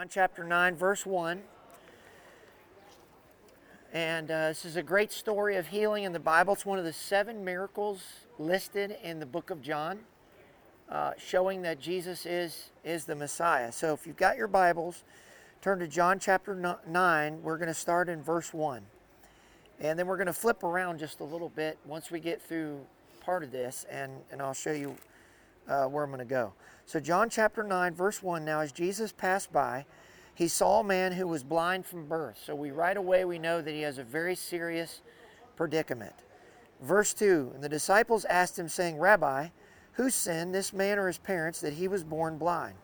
John chapter 9, verse 1. And uh, this is a great story of healing in the Bible. It's one of the seven miracles listed in the book of John, uh, showing that Jesus is, is the Messiah. So if you've got your Bibles, turn to John chapter 9. We're going to start in verse 1. And then we're going to flip around just a little bit once we get through part of this, and, and I'll show you uh, where I'm going to go. So, John chapter 9, verse 1 Now, as Jesus passed by, he saw a man who was blind from birth. So we right away we know that he has a very serious predicament. Verse 2 And the disciples asked him, saying, Rabbi, who sinned, this man or his parents, that he was born blind?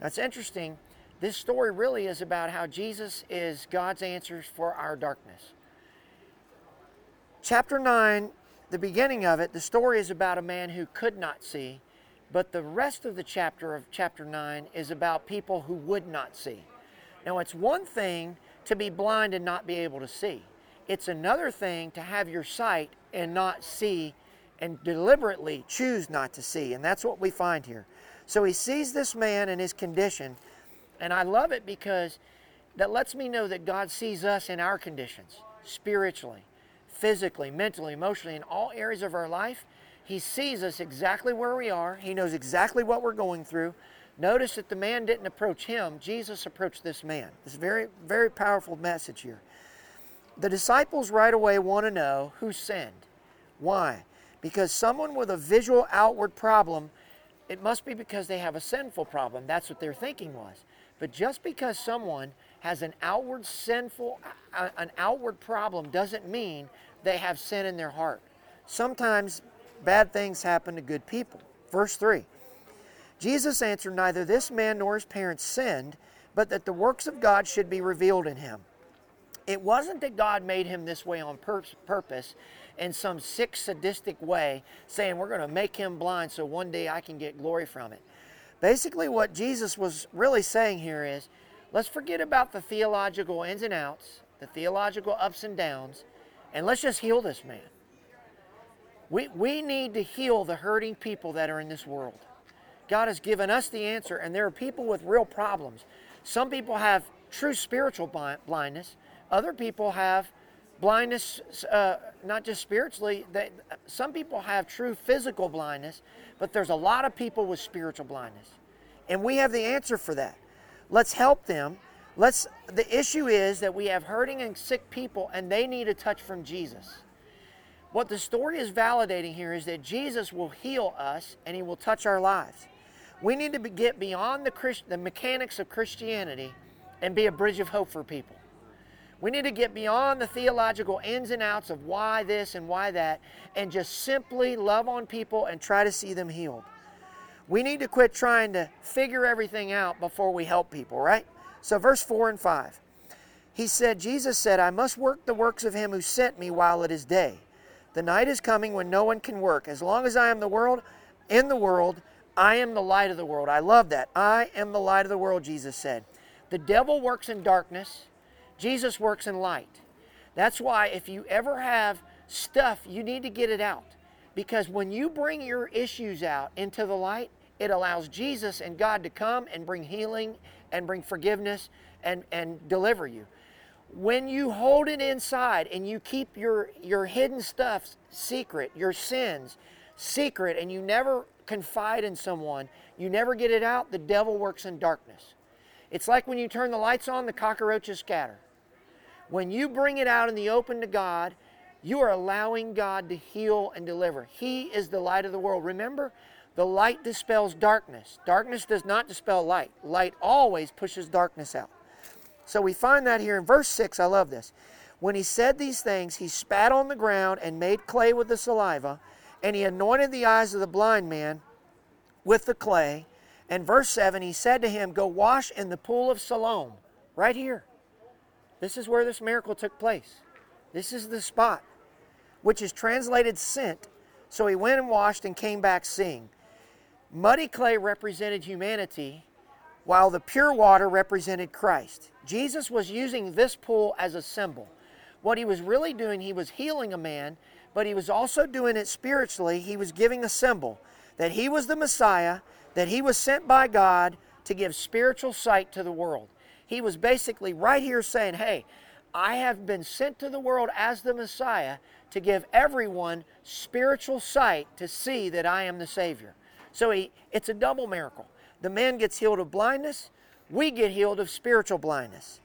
Now it's interesting. This story really is about how Jesus is God's answers for our darkness. Chapter 9, the beginning of it, the story is about a man who could not see, but the rest of the chapter of chapter 9 is about people who would not see. Now, it's one thing to be blind and not be able to see, it's another thing to have your sight and not see and deliberately choose not to see. And that's what we find here. So he sees this man in his condition, and I love it because that lets me know that God sees us in our conditions, spiritually, physically, mentally, emotionally, in all areas of our life. He sees us exactly where we are. He knows exactly what we're going through. Notice that the man didn't approach him, Jesus approached this man. This very, very powerful message here. The disciples right away want to know who sinned. Why? Because someone with a visual outward problem, it must be because they have a sinful problem. That's what their thinking was. But just because someone has an outward sinful, an outward problem doesn't mean they have sin in their heart. Sometimes bad things happen to good people. Verse 3 Jesus answered, Neither this man nor his parents sinned, but that the works of God should be revealed in him. It wasn't that God made him this way on pur- purpose in some sick, sadistic way, saying, We're going to make him blind so one day I can get glory from it. Basically, what Jesus was really saying here is let's forget about the theological ins and outs, the theological ups and downs, and let's just heal this man. We, we need to heal the hurting people that are in this world. God has given us the answer, and there are people with real problems. Some people have true spiritual blindness, other people have blindness, uh, not just spiritually, they, some people have true physical blindness, but there's a lot of people with spiritual blindness. And we have the answer for that. Let's help them. Let's the issue is that we have hurting and sick people and they need a touch from Jesus. What the story is validating here is that Jesus will heal us and he will touch our lives. We need to be, get beyond the, Christ, the mechanics of Christianity and be a bridge of hope for people. We need to get beyond the theological ins and outs of why this and why that and just simply love on people and try to see them healed. We need to quit trying to figure everything out before we help people, right? So, verse 4 and 5. He said, Jesus said, I must work the works of him who sent me while it is day. The night is coming when no one can work. As long as I am the world, in the world, I am the light of the world. I love that. I am the light of the world, Jesus said. The devil works in darkness, Jesus works in light. That's why if you ever have stuff, you need to get it out. Because when you bring your issues out into the light, it allows Jesus and God to come and bring healing and bring forgiveness and, and deliver you. When you hold it inside and you keep your, your hidden stuff secret, your sins secret, and you never confide in someone, you never get it out, the devil works in darkness. It's like when you turn the lights on, the cockroaches scatter. When you bring it out in the open to God, you are allowing God to heal and deliver. He is the light of the world. Remember, the light dispels darkness. Darkness does not dispel light. Light always pushes darkness out. So we find that here in verse 6. I love this. When he said these things, he spat on the ground and made clay with the saliva and he anointed the eyes of the blind man with the clay. And verse 7, he said to him, Go wash in the pool of Siloam, right here. This is where this miracle took place. This is the spot, which is translated sent. So he went and washed and came back seeing. Muddy clay represented humanity, while the pure water represented Christ. Jesus was using this pool as a symbol. What he was really doing, he was healing a man but he was also doing it spiritually. He was giving a symbol that he was the Messiah, that he was sent by God to give spiritual sight to the world. He was basically right here saying, Hey, I have been sent to the world as the Messiah to give everyone spiritual sight to see that I am the Savior. So he, it's a double miracle. The man gets healed of blindness, we get healed of spiritual blindness.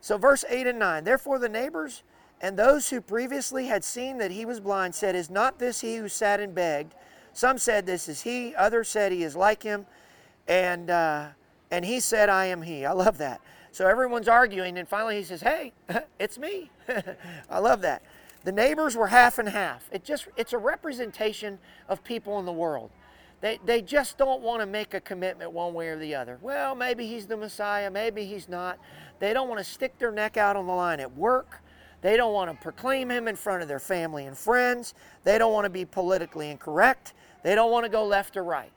So, verse 8 and 9 Therefore, the neighbors and those who previously had seen that he was blind said, Is not this he who sat and begged? Some said, This is he. Others said, He is like him. And, uh, and he said, I am he. I love that. So everyone's arguing, and finally he says, Hey, it's me. I love that. The neighbors were half and half. It just, it's a representation of people in the world. They, they just don't want to make a commitment one way or the other. Well, maybe he's the Messiah, maybe he's not. They don't want to stick their neck out on the line at work. They don't want to proclaim him in front of their family and friends. They don't want to be politically incorrect. They don't want to go left or right.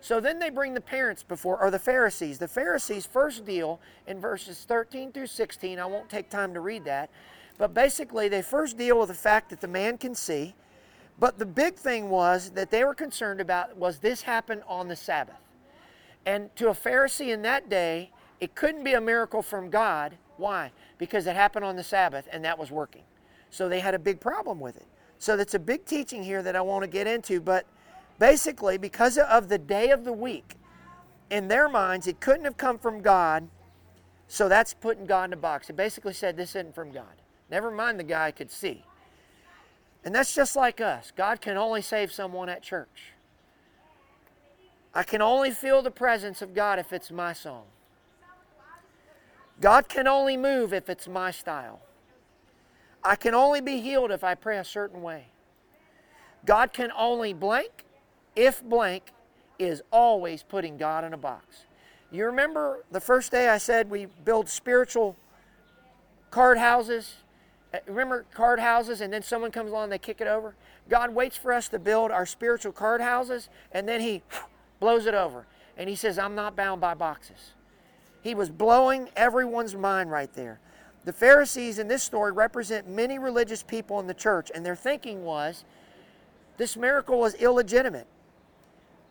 So then they bring the parents before, or the Pharisees. The Pharisees first deal in verses 13 through 16. I won't take time to read that. But basically, they first deal with the fact that the man can see. But the big thing was that they were concerned about was this happened on the Sabbath. And to a Pharisee in that day, it couldn't be a miracle from God. Why? Because it happened on the Sabbath and that was working. So they had a big problem with it. So that's a big teaching here that I want to get into. But basically, because of the day of the week, in their minds, it couldn't have come from God. So that's putting God in a box. It basically said this isn't from God. Never mind the guy could see. And that's just like us. God can only save someone at church. I can only feel the presence of God if it's my song. God can only move if it's my style. I can only be healed if I pray a certain way. God can only blank if blank is always putting God in a box. You remember the first day I said we build spiritual card houses? Uh, remember card houses and then someone comes along and they kick it over? God waits for us to build our spiritual card houses and then He blows it over. And He says, I'm not bound by boxes. He was blowing everyone's mind right there. The Pharisees in this story represent many religious people in the church, and their thinking was this miracle was illegitimate.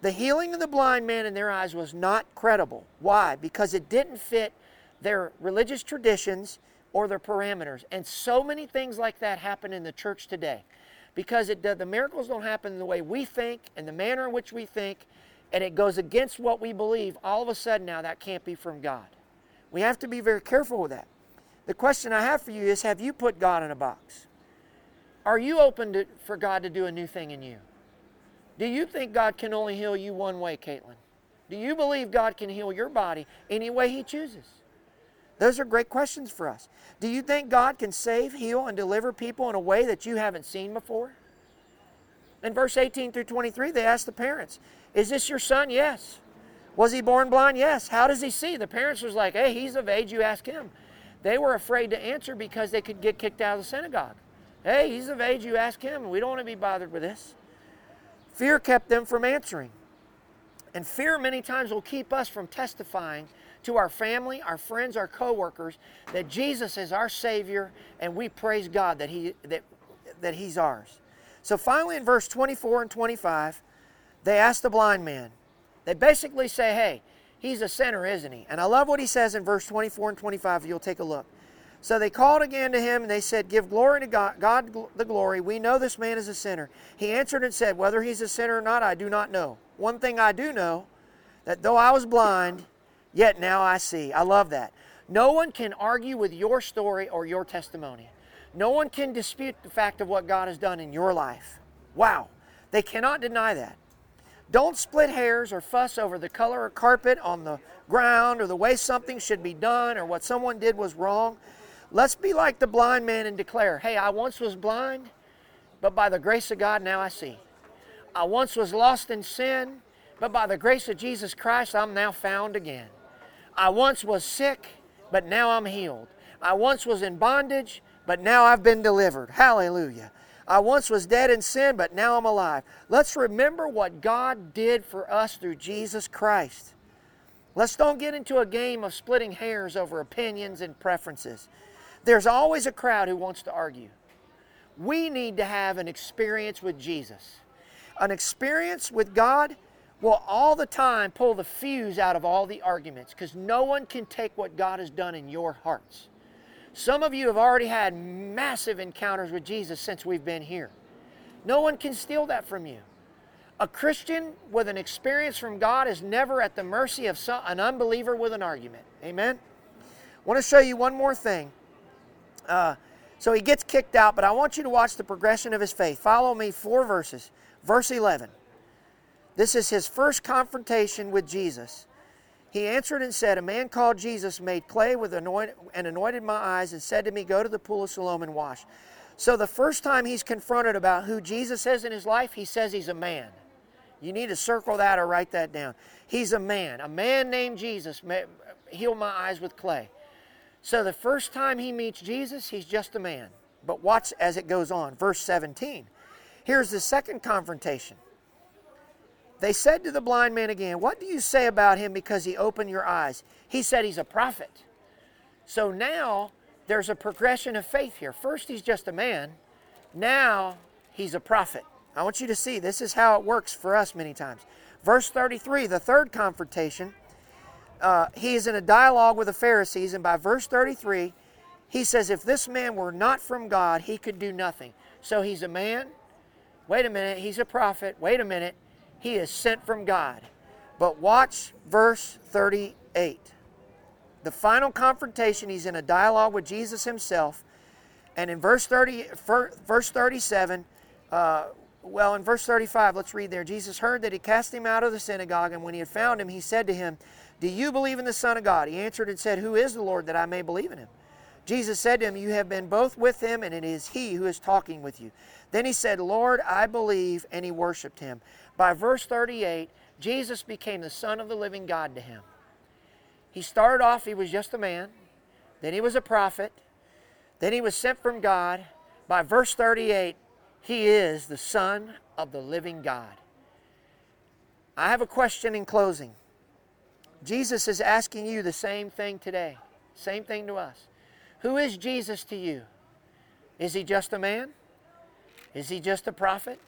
The healing of the blind man in their eyes was not credible. Why? Because it didn't fit their religious traditions or their parameters. And so many things like that happen in the church today. Because it, the miracles don't happen the way we think and the manner in which we think, and it goes against what we believe, all of a sudden now that can't be from God. We have to be very careful with that. The question I have for you is have you put God in a box? Are you open to, for God to do a new thing in you? Do you think God can only heal you one way, Caitlin? Do you believe God can heal your body any way He chooses? Those are great questions for us. Do you think God can save, heal, and deliver people in a way that you haven't seen before? In verse 18 through 23, they ask the parents, Is this your son? Yes. Was he born blind? Yes. How does he see? The parents was like, Hey, he's of age, you ask him. They were afraid to answer because they could get kicked out of the synagogue. Hey, he's of age, you ask him. We don't want to be bothered with this. Fear kept them from answering. And fear many times will keep us from testifying to our family, our friends, our coworkers that Jesus is our Savior and we praise God that, he, that, that He's ours. So finally, in verse 24 and 25, they ask the blind man. They basically say, Hey, he's a sinner, isn't he? And I love what he says in verse 24 and 25. You'll take a look. So they called again to him and they said, Give glory to God, God the glory. We know this man is a sinner. He answered and said, Whether he's a sinner or not, I do not know. One thing I do know, that though I was blind, yet now I see. I love that. No one can argue with your story or your testimony. No one can dispute the fact of what God has done in your life. Wow. They cannot deny that. Don't split hairs or fuss over the color of carpet on the ground or the way something should be done or what someone did was wrong. Let's be like the blind man and declare, hey, I once was blind, but by the grace of God, now I see. I once was lost in sin, but by the grace of Jesus Christ, I'm now found again. I once was sick, but now I'm healed. I once was in bondage, but now I've been delivered. Hallelujah. I once was dead in sin, but now I'm alive. Let's remember what God did for us through Jesus Christ. Let's don't get into a game of splitting hairs over opinions and preferences. There's always a crowd who wants to argue. We need to have an experience with Jesus, an experience with God will all the time pull the fuse out of all the arguments because no one can take what God has done in your hearts. Some of you have already had massive encounters with Jesus since we've been here. No one can steal that from you. A Christian with an experience from God is never at the mercy of some, an unbeliever with an argument. Amen? I want to show you one more thing. Uh, so he gets kicked out, but I want you to watch the progression of his faith. Follow me, four verses. Verse 11. This is his first confrontation with Jesus. He answered and said, A man called Jesus made clay with anoint, and anointed my eyes and said to me, Go to the pool of Siloam and wash. So the first time he's confronted about who Jesus is in his life, he says he's a man. You need to circle that or write that down. He's a man. A man named Jesus healed my eyes with clay. So the first time he meets Jesus, he's just a man. But watch as it goes on. Verse 17. Here's the second confrontation. They said to the blind man again, What do you say about him because he opened your eyes? He said he's a prophet. So now there's a progression of faith here. First, he's just a man. Now he's a prophet. I want you to see this is how it works for us many times. Verse 33, the third confrontation, uh, he is in a dialogue with the Pharisees, and by verse 33, he says, If this man were not from God, he could do nothing. So he's a man. Wait a minute, he's a prophet. Wait a minute, he is sent from God. But watch verse 38. The final confrontation, he's in a dialogue with Jesus himself. And in verse 30, verse 37, uh, well, in verse 35, let's read there. Jesus heard that he cast him out of the synagogue, and when he had found him, he said to him, Do you believe in the Son of God? He answered and said, Who is the Lord that I may believe in him? Jesus said to him, You have been both with him, and it is he who is talking with you. Then he said, Lord, I believe, and he worshiped him. By verse 38, Jesus became the Son of the living God to him. He started off, he was just a man, then he was a prophet, then he was sent from God. By verse 38, he is the Son of the living God. I have a question in closing. Jesus is asking you the same thing today, same thing to us. Who is Jesus to you? Is he just a man? Is he just a prophet?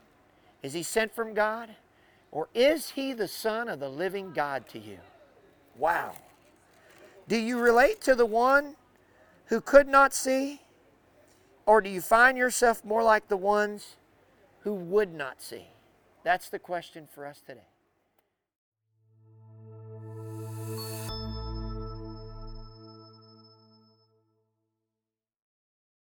Is he sent from God? Or is he the Son of the living God to you? Wow. Do you relate to the one who could not see? Or do you find yourself more like the ones who would not see? That's the question for us today.